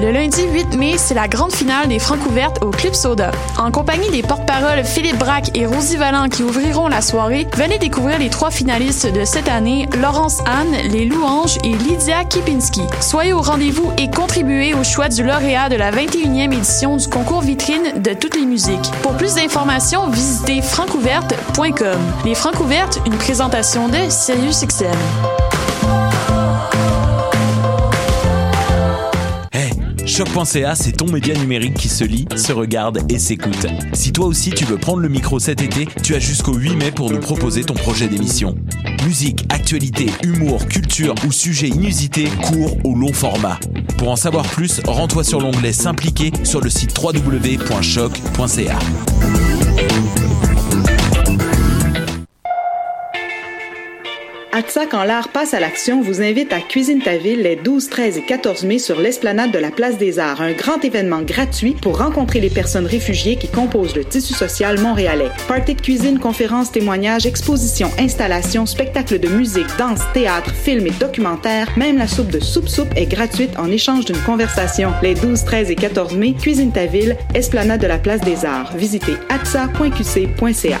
Le lundi 8 mai, c'est la grande finale des Francs ouvertes au Club Soda. En compagnie des porte-paroles Philippe Braque et Rosie Vallant qui ouvriront la soirée, venez découvrir les trois finalistes de cette année, Laurence Anne, Les Louanges et Lydia Kipinski. Soyez au rendez-vous et contribuez au choix du lauréat de la 21e édition du concours vitrine de toutes les musiques. Pour plus d'informations, visitez francouverte.com. Les Francs ouvertes, une présentation de SiriusXM. Choc.ca, c'est ton média numérique qui se lit, se regarde et s'écoute. Si toi aussi tu veux prendre le micro cet été, tu as jusqu'au 8 mai pour nous proposer ton projet d'émission. Musique, actualité, humour, culture ou sujet inusité, court ou long format. Pour en savoir plus, rends-toi sur l'onglet S'impliquer sur le site www.choc.ca. ATSA, quand l'art passe à l'action, vous invite à Cuisine ta ville les 12, 13 et 14 mai sur l'esplanade de la Place des Arts, un grand événement gratuit pour rencontrer les personnes réfugiées qui composent le tissu social montréalais. Party de cuisine, conférences, témoignages, expositions, installations, spectacles de musique, danse, théâtre, films et documentaires, même la soupe de soupe soupe est gratuite en échange d'une conversation. Les 12, 13 et 14 mai, Cuisine ta ville, esplanade de la Place des Arts. Visitez atsa.qc.ca.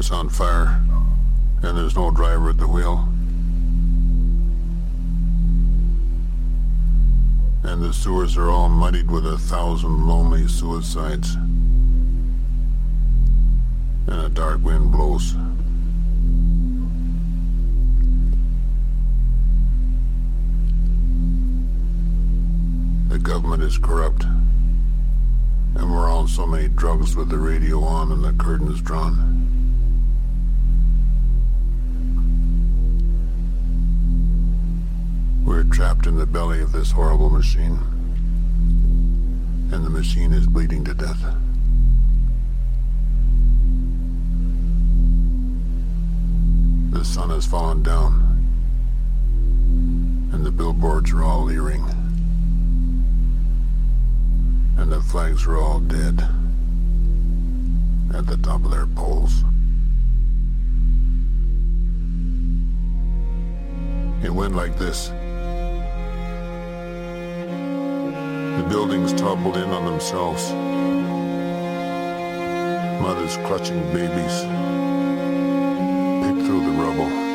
The car is on fire, and there's no driver at the wheel. And the sewers are all muddied with a thousand lonely suicides. And a dark wind blows. The government is corrupt. And we're on so many drugs with the radio on and the curtains drawn. We're trapped in the belly of this horrible machine. And the machine is bleeding to death. The sun has fallen down. And the billboards are all leering. And the flags are all dead. At the top of their poles. It went like this. The buildings toppled in on themselves. Mothers clutching babies picked through the rubble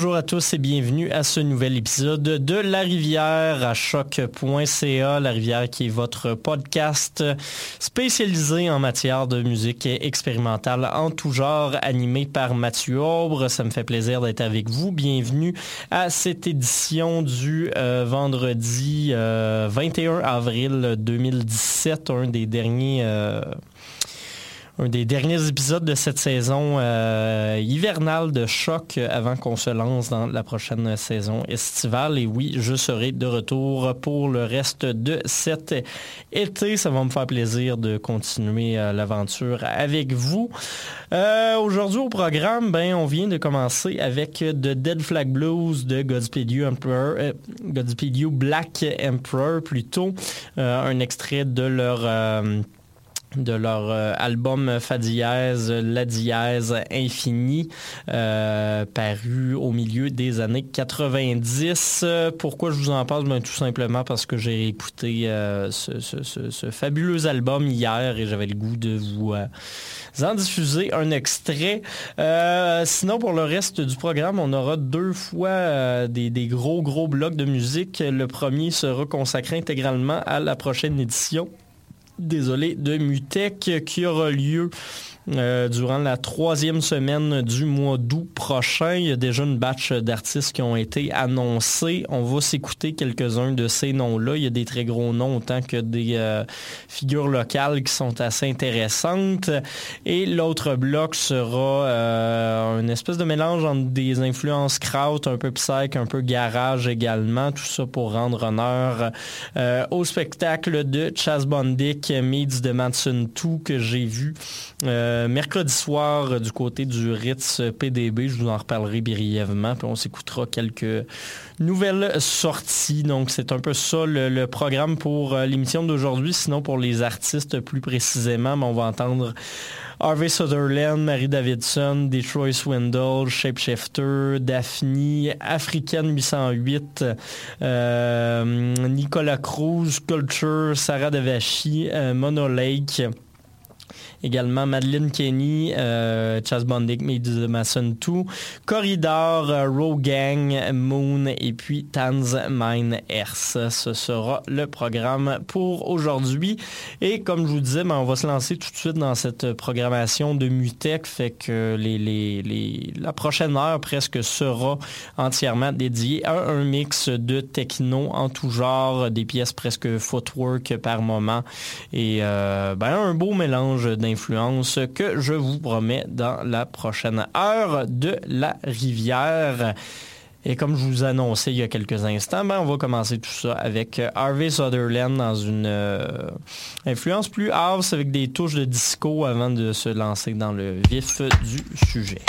Bonjour à tous et bienvenue à ce nouvel épisode de La Rivière à choc.ca. La Rivière qui est votre podcast spécialisé en matière de musique expérimentale en tout genre, animé par Mathieu Aubre. Ça me fait plaisir d'être avec vous. Bienvenue à cette édition du euh, vendredi 21 euh, avril 2017, un des derniers... Euh, un des derniers épisodes de cette saison euh, hivernale de choc avant qu'on se lance dans la prochaine saison estivale. Et oui, je serai de retour pour le reste de cet été. Ça va me faire plaisir de continuer euh, l'aventure avec vous. Euh, aujourd'hui au programme, ben, on vient de commencer avec The Dead Flag Blues de Godspeed You, Godspeed you Black Emperor plutôt. un extrait de leur de leur euh, album Fa dièse, La dièse infinie, euh, paru au milieu des années 90. Pourquoi je vous en parle? Ben, tout simplement parce que j'ai écouté euh, ce, fabuleux album hier et j'avais le goût de vous en diffuser un extrait. sinon, pour le reste du programme, on aura deux fois des, des gros, gros blocs de musique. Le premier sera consacré intégralement à la prochaine édition désolé, de Mutech qui aura lieu euh, durant la troisième semaine du mois d'août prochain. Il y a déjà une batch d'artistes qui ont été annoncés. On va s'écouter quelques-uns de ces noms-là. Il y a des très gros noms autant que des euh, figures locales qui sont assez intéressantes. Et l'autre bloc sera euh, une espèce de mélange entre des influences kraut, un peu psych, un peu garage également. Tout ça pour rendre honneur au spectacle de Chas Bondic Meets de Manson 2 que j'ai vu. Mercredi soir, euh, du côté du Ritz PDB, je vous en reparlerai brièvement, puis on s'écoutera quelques nouvelles sorties. Donc, c'est un peu ça le, programme pour euh, l'émission d'aujourd'hui. Sinon, pour les artistes plus précisément, ben, on va entendre Harvey Sutherland, Mary Davidson, Detroit Swindle, Shapeshifter, Daphne, African 808, Nicolas Cruz, Culture, Sarah Devachi, Mono Lake. Également Madeleine Kenny, euh, Chas Bondic, de Mason 2, Corridor, euh, Rogang, Moon et puis Tanz Mine Earth. Ce sera le programme pour aujourd'hui. Et comme je vous disais, ben, on va se lancer tout de suite dans cette programmation de Mutech, fait que la prochaine heure presque sera entièrement dédiée à un mix de techno en tout genre, des pièces presque footwork par moment et euh, ben, un beau mélange influence que je vous promets dans la prochaine heure de la rivière. Et comme je vous annonçais il y a quelques instants, ben, on va commencer tout ça avec Harvey Sutherland dans une euh, influence plus house avec des touches de disco avant de se lancer dans le vif du sujet.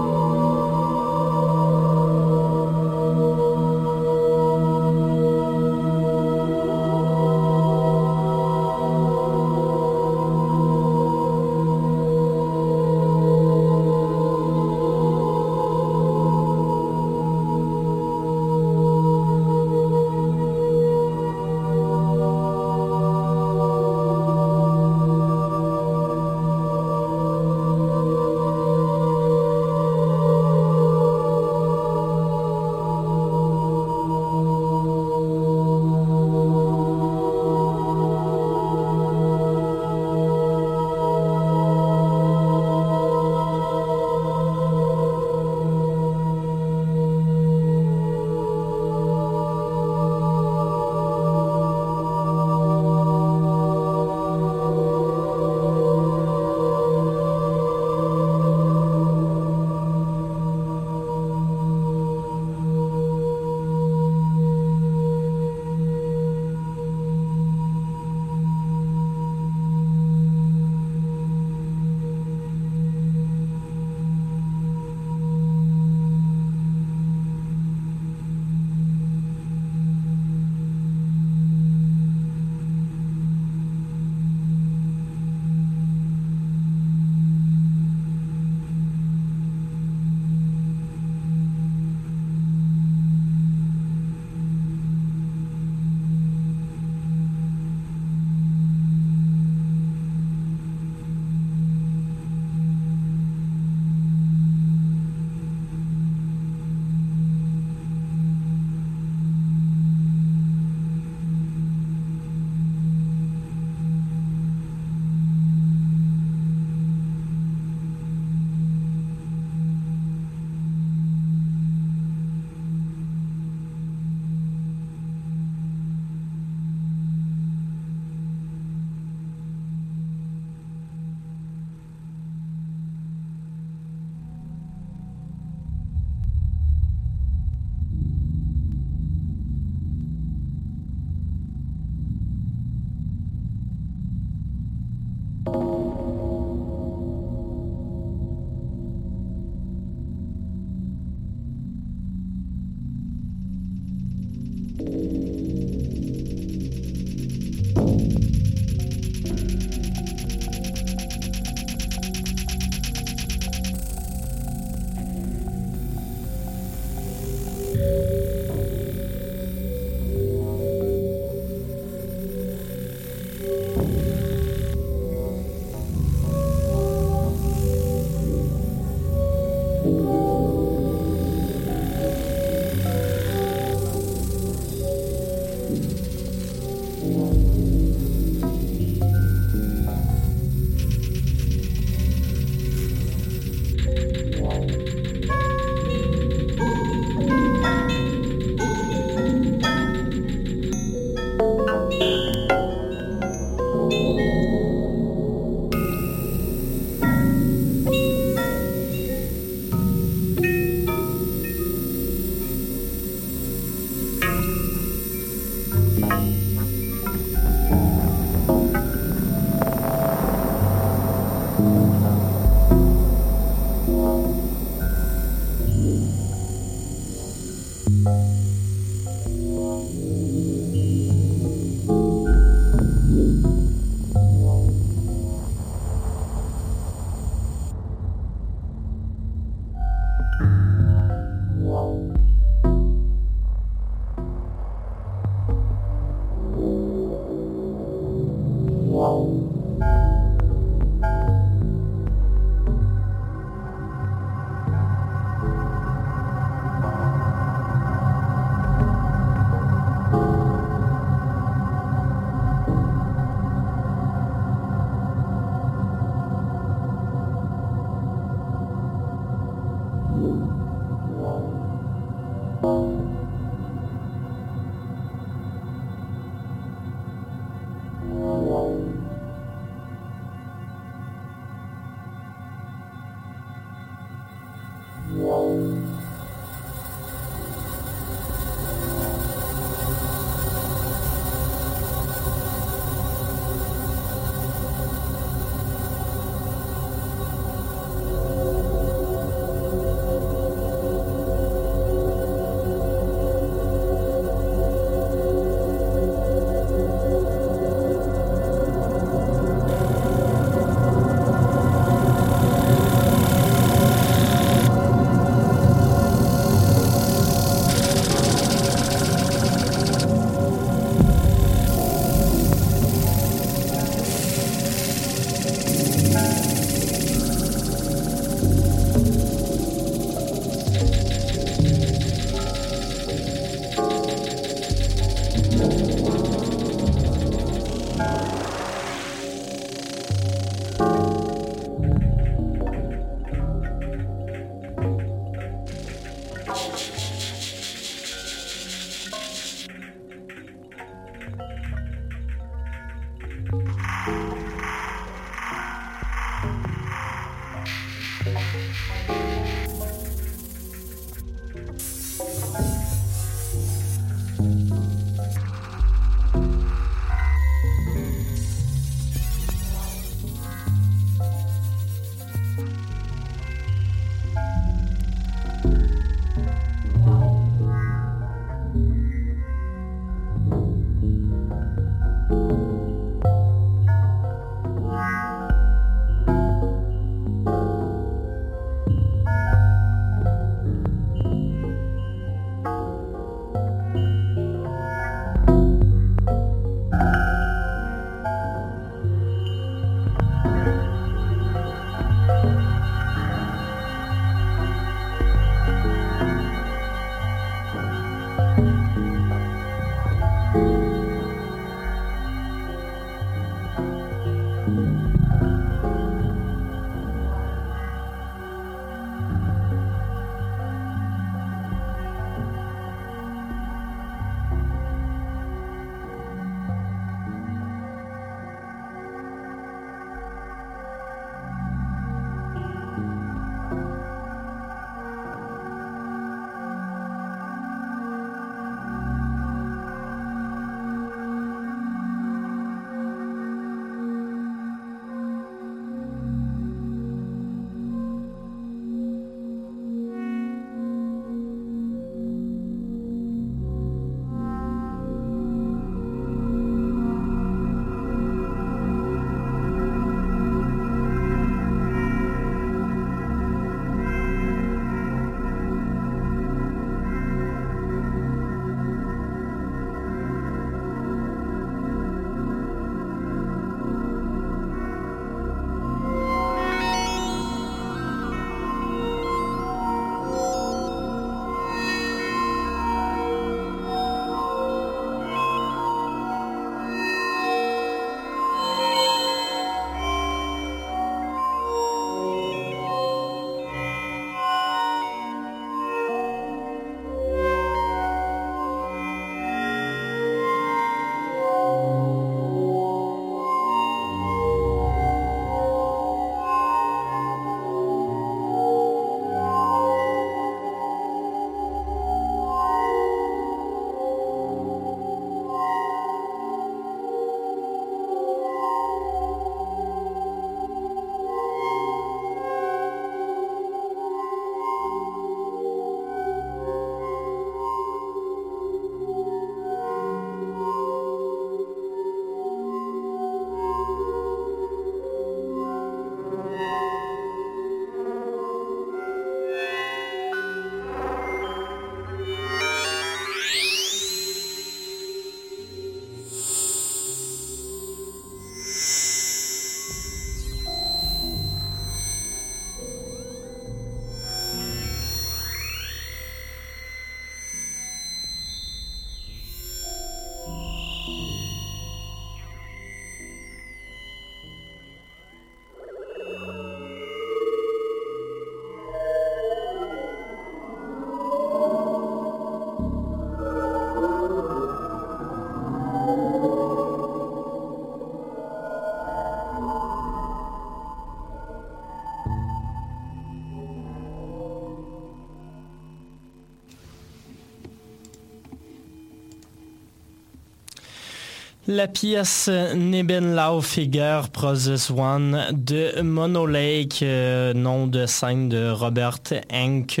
La pièce Nebenlau Figure Process One de Mono Lake, euh, nom de scène de Robert Henke,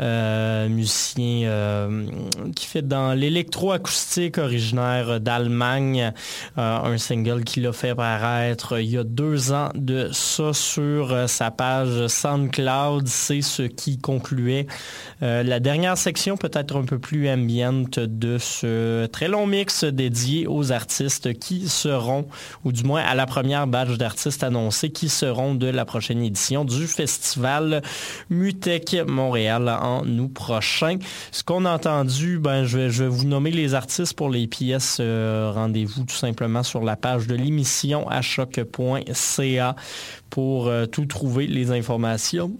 euh, musicien euh, qui fait dans l'électroacoustique originaire d'Allemagne, un single qu'il a fait paraître il y a deux ans de ça sur sa page SoundCloud. C'est ce qui concluait la dernière section, peut-être un peu plus ambiante de ce très long mix dédié aux artistes qui seront, ou du moins à la première badge d'artistes annoncés, qui seront de la prochaine édition du festival Mutec Montréal en août prochain. Ce qu'on a entendu, ben, je, vais, vous nommer les artistes pour les pièces. Euh, rendez-vous tout simplement sur la page de l'émission à choc.ca pour euh, tout trouver les informations.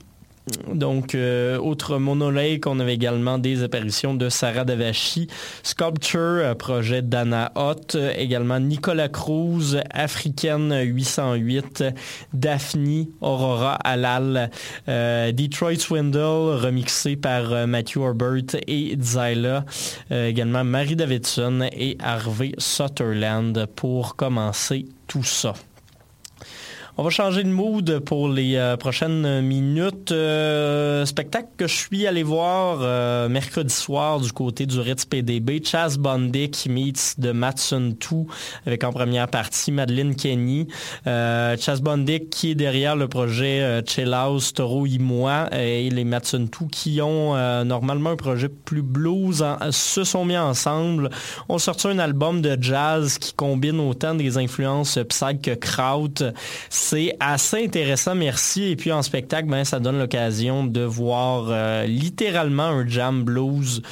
Donc, euh, autre monolake, on avait également des apparitions de Sarah Davachi, Sculpture, projet d'Anna Hott, également Nicolas Cruz, Africaine 808, Daphne, Aurora Alal, euh, Detroit Swindle, remixé par euh, Matthew Herbert et Zyla, également Marie Davidson et Harvey Sutherland pour commencer tout ça. On va changer de mood pour les euh, prochaines minutes. Euh, spectacle que je suis allé voir euh, mercredi soir du côté du Ritz PDB. Chaz Bondic meets de Matson 2 avec en première partie Madeleine Kenny. Chaz Bondic qui est derrière le projet Chill House, Toro et moi et les Matson 2 qui ont normalement un projet plus blues se sont mis ensemble. On sorti un album de jazz qui combine autant des influences psych que kraut. C'est assez intéressant, merci. Et puis en spectacle, ben, ça donne l'occasion de voir euh, littéralement un jam blues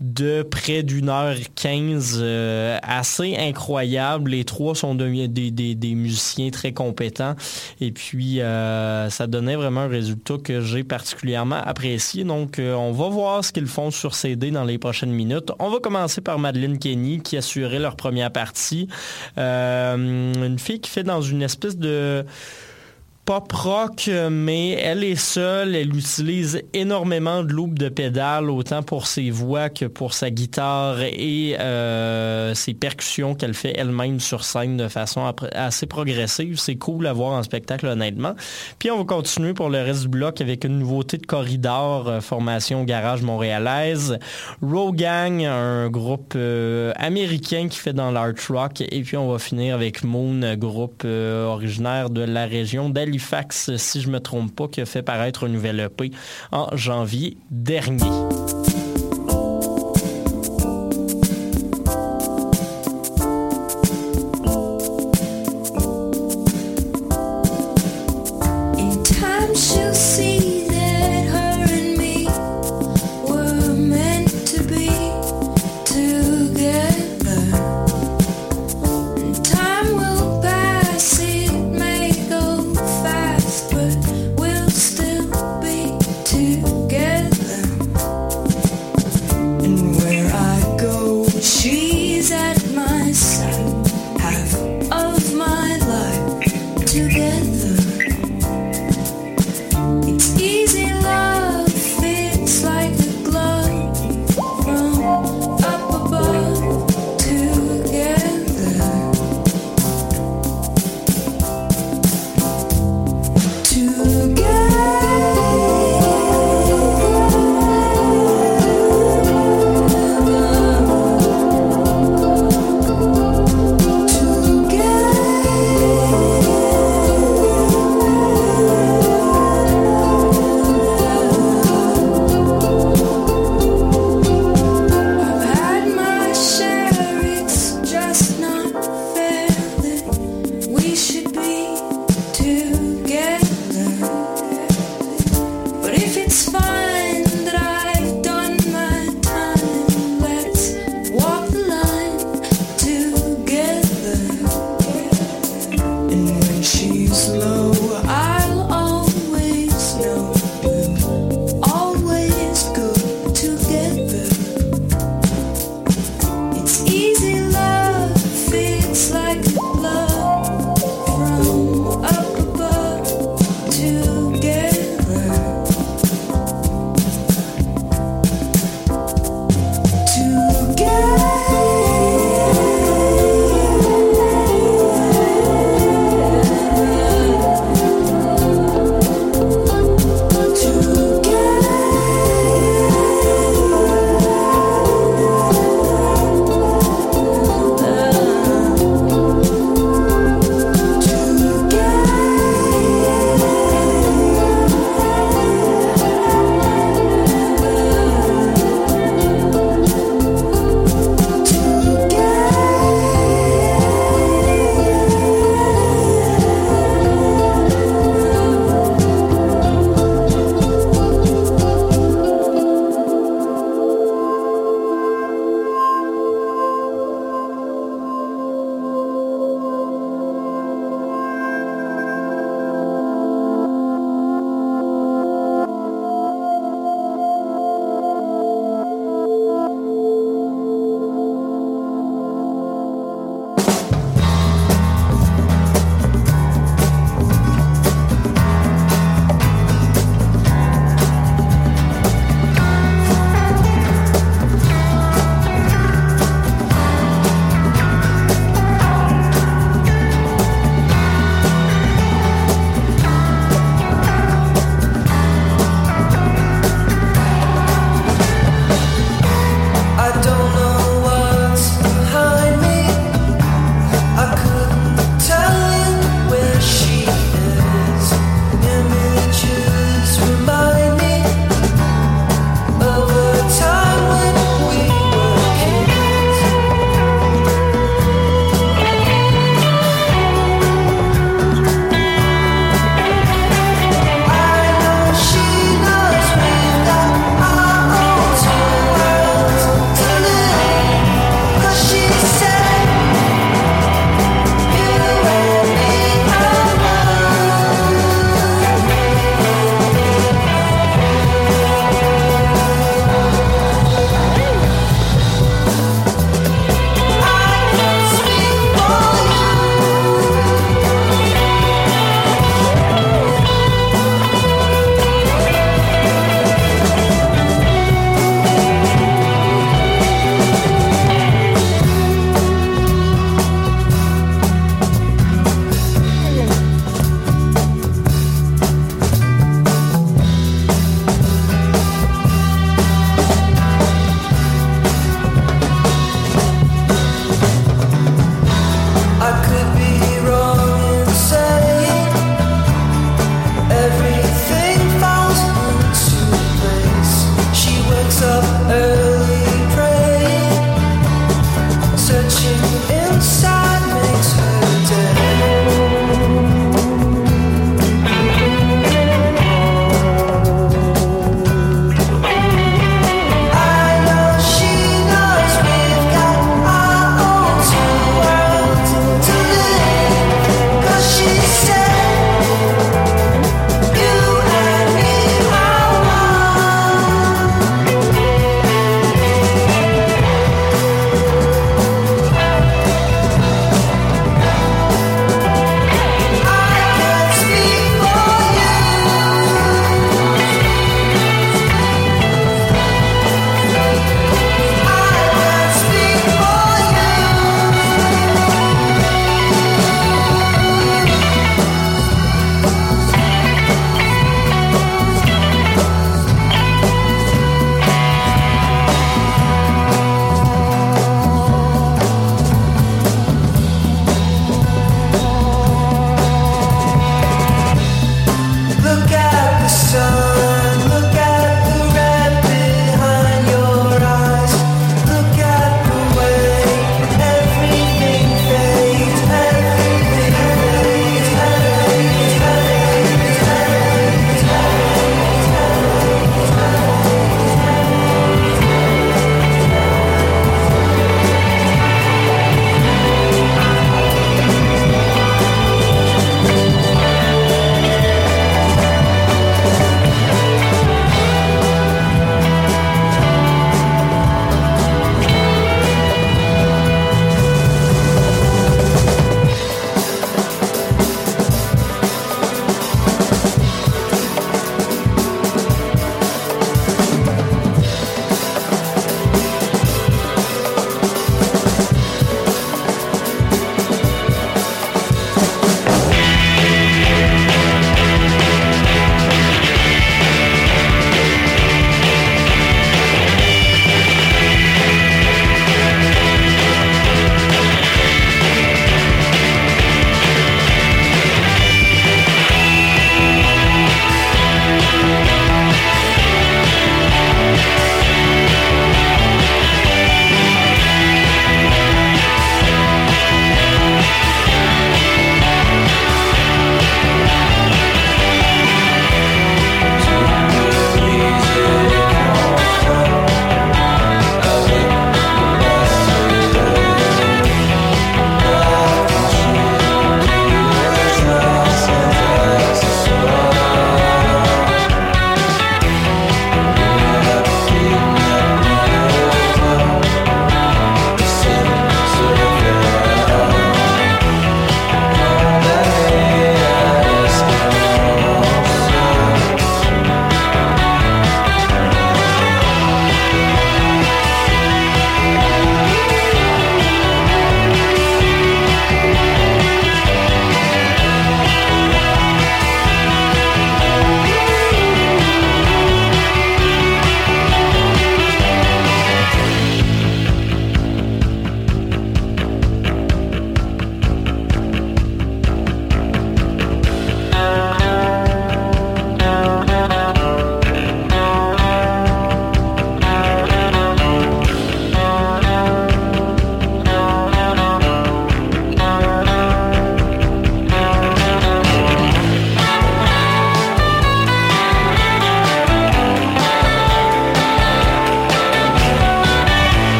de près d'une heure quinze, euh, assez incroyable. Les trois sont des, des, musiciens très compétents. Et puis, euh, ça donnait vraiment un résultat que j'ai particulièrement apprécié. Donc, on va voir ce qu'ils font sur CD dans les prochaines minutes. On va commencer par Madeleine Kenny, qui assurait leur première partie. une fille qui fait dans une espèce de pop rock, mais elle est seule. Elle utilise énormément de loops de pédales, autant pour ses voix que pour sa guitare et euh, ses percussions qu'elle fait elle-même sur scène de façon assez progressive. C'est cool à voir en spectacle, honnêtement. Puis on va continuer pour le reste du bloc avec une nouveauté de corridor, euh, formation garage montréalaise. Rogang, un groupe euh, américain qui fait dans l'art rock. Et puis on va finir avec Moon, groupe originaire de la région d'Ali Fax, si je ne me trompe pas, qui a fait paraître un nouvel EP en janvier dernier.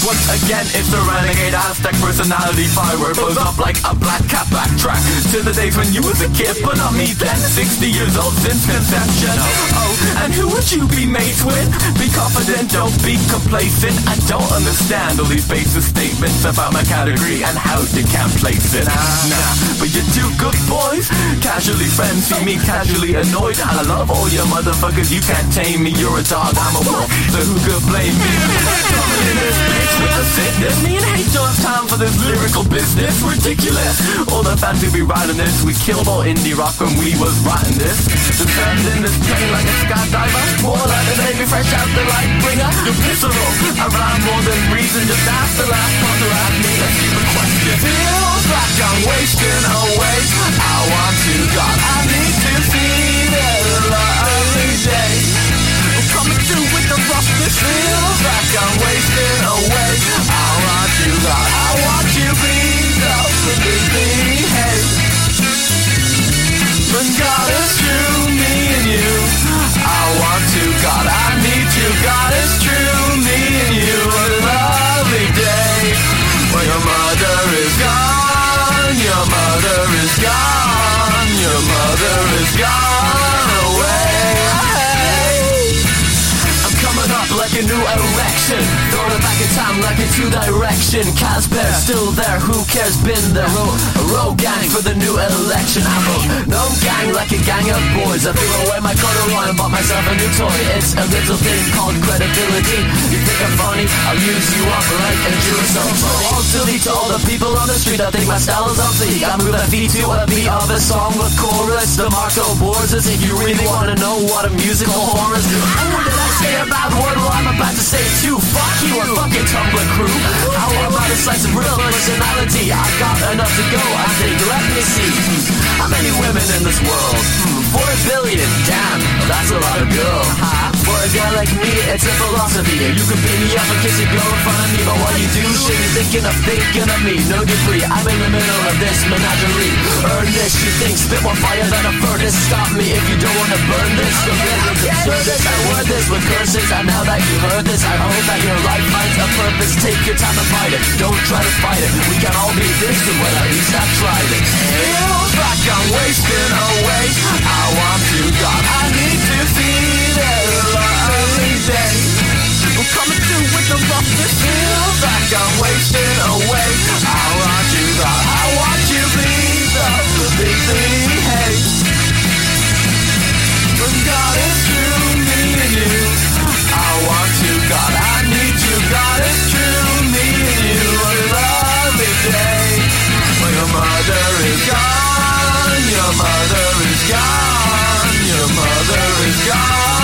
Once again, it's a renegade Aztec personality firework blows up like a black cat backtrack to the days when you was a kid, but not me then. 60 years old since conception. Oh, and who would you be mates with? Be confident, don't be complacent. I don't understand all these basic statements about my category and how you can't place it. Nah, but you're two good boys. Casually friends, see me casually annoyed. I love all your motherfuckers, you can't tame me. You're a dog, I'm a wolf, so who could blame me? In bitch with the sickness. Me and hate don't have time for this lyrical business. Ridiculous. All the fans who be riding this, we killed all indie rock when we was writing this. Descending this plane like a skydiver. More like a baby fresh out the light bringer. You're visceral. I rhyme more than reason. Just ask the last to ask me a stupid question. Feels like I'm wasting away. I want to, God, I need to see Feels like I'm wasting away. I want you, God, I want you, please. Hey. When God true, me and you. I want God, I need you. God true, me and you. A lovely day when your mother is gone. Your mother is gone. Your mother is gone you knew I it time like a two direction. Casper still there, who cares? Been there. A row gang for the new election. I'm a no gang like a gang of boys. I threw away my corduroy and bought myself a new toy. It's a little thing called credibility. You think I'm funny? I'll use you up like a Jewish All silly to all the people on the street. I think my style is obsolete. I move my feet to a beat of a song with chorus. The Marco Borzes. If you really wanna know what a musical horror is, what did I say about word? Well, I'm about to say it too. Fuck you, a fucking Tumblr crew. How about a slice of real personality? I got enough to go. I think, let me see. How many women in this world? Hmm, four billion. Damn, that's a lot of girl. For a guy like me, it's a philosophy. You can beat me up and kiss your girl in front of me, but while you do shit, you're thinking of thinking of me. No degree, I'm in the middle of this menagerie. Earn this, you think spit more fire than a furnace. Stop me if you don't wanna burn this. Go get it, this. I word this with curses, and now that you heard this, I hope that your life finds a purpose. Take your time to fight it. Don't try to fight it. We can all be distant, but at least I've tried it. Feels like I'm wasting away. I want to, God, I need to see Like I'm wasting away. I want you, God, I want you, please. Oh, please, please, hey. When God is true, me and you. I want you, God, I need you. God is true, me and you. A lovely day when your mother is gone. Your mother is gone. Your mother is gone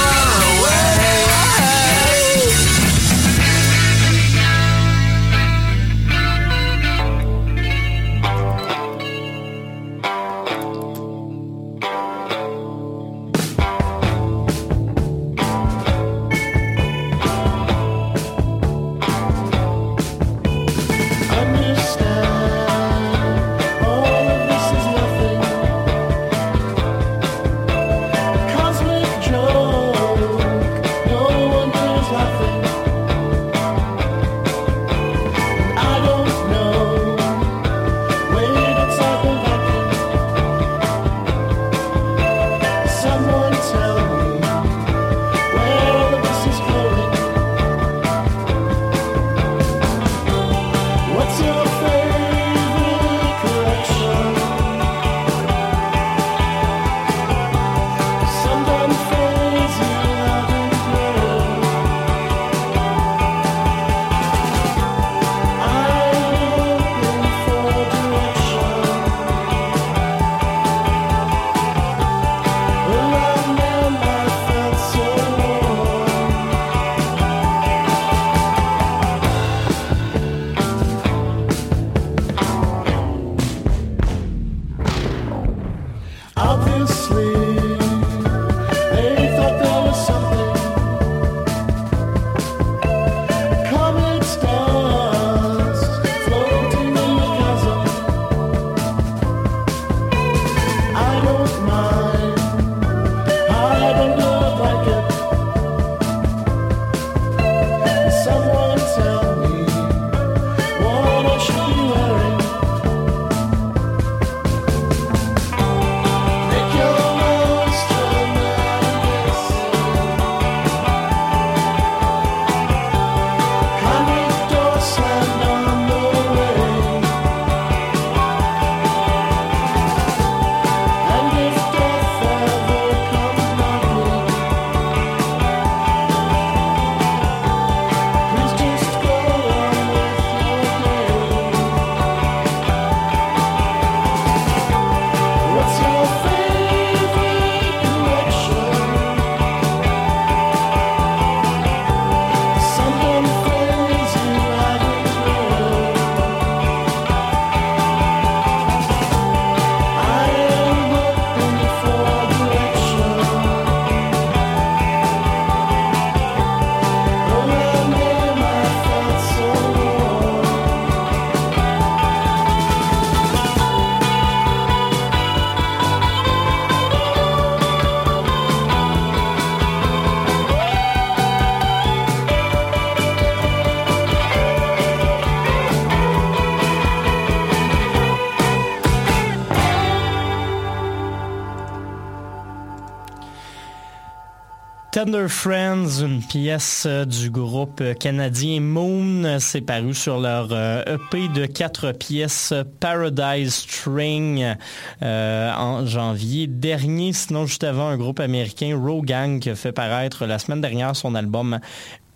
Thunder Friends, une pièce euh, du groupe canadien Moon, c'est paru sur leur EP de quatre pièces Paradise String euh, en janvier dernier. Sinon, juste avant, un groupe américain, Rogang, qui a fait paraître la semaine dernière son album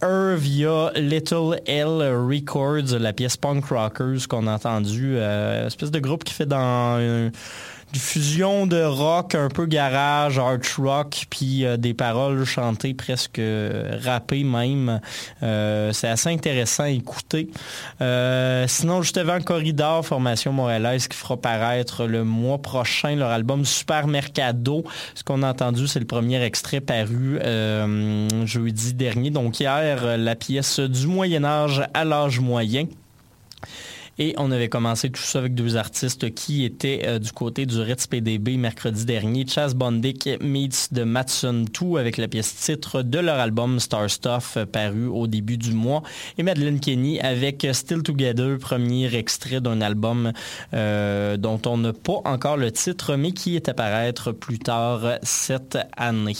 via Little L Records, la pièce Punk Rockers qu'on a entendu, euh, espèce de groupe qui fait dans fusion de rock, un peu garage, art rock, puis euh, des paroles chantées presque rappées même. Euh, c'est assez intéressant à écouter. sinon, juste avant Corridor, formation montréalaise qui fera paraître le mois prochain leur album Super Mercado. Ce qu'on a entendu, c'est le premier extrait paru jeudi dernier, donc hier la pièce du Moyen Âge à l'âge moyen. Et on avait commencé tout ça avec deux artistes qui étaient euh, du côté du Ritz PDB mercredi dernier. Chaz Bondic meets de Matson 2 avec la pièce titre de leur album Star Stuff euh, paru au début du mois. Et Madeleine Kenny avec Still Together, premier extrait d'un album euh, dont on n'a pas encore le titre, mais qui est à paraître plus tard cette année.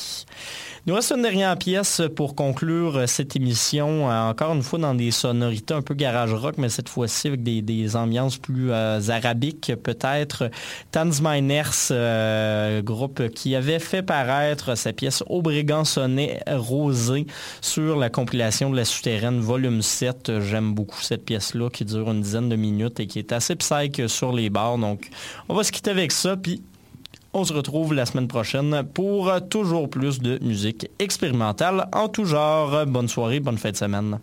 Nous reste une dernière pièce pour conclure cette émission, encore une fois dans des sonorités un peu garage rock, mais cette fois-ci avec des, ambiances plus euh, arabiques peut-être. Tans Miners, euh, groupe qui avait fait paraître sa pièce Aubrigant sonnet rosé sur la compilation de la souterraine volume 7. J'aime beaucoup cette pièce-là qui dure une dizaine de minutes et qui est assez psych sur les bars. Donc on va se quitter avec ça, puis on se retrouve la semaine prochaine pour toujours plus de musique expérimentale en tout genre. Bonne soirée, bonne fête de semaine.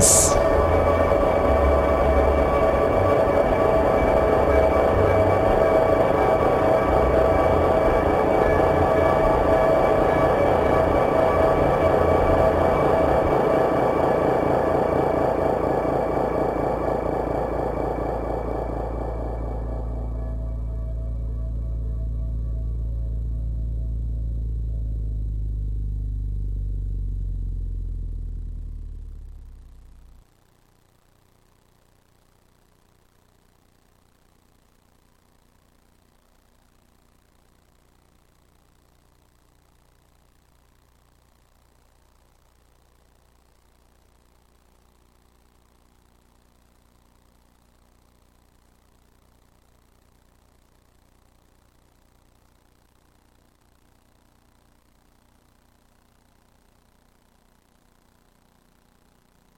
things.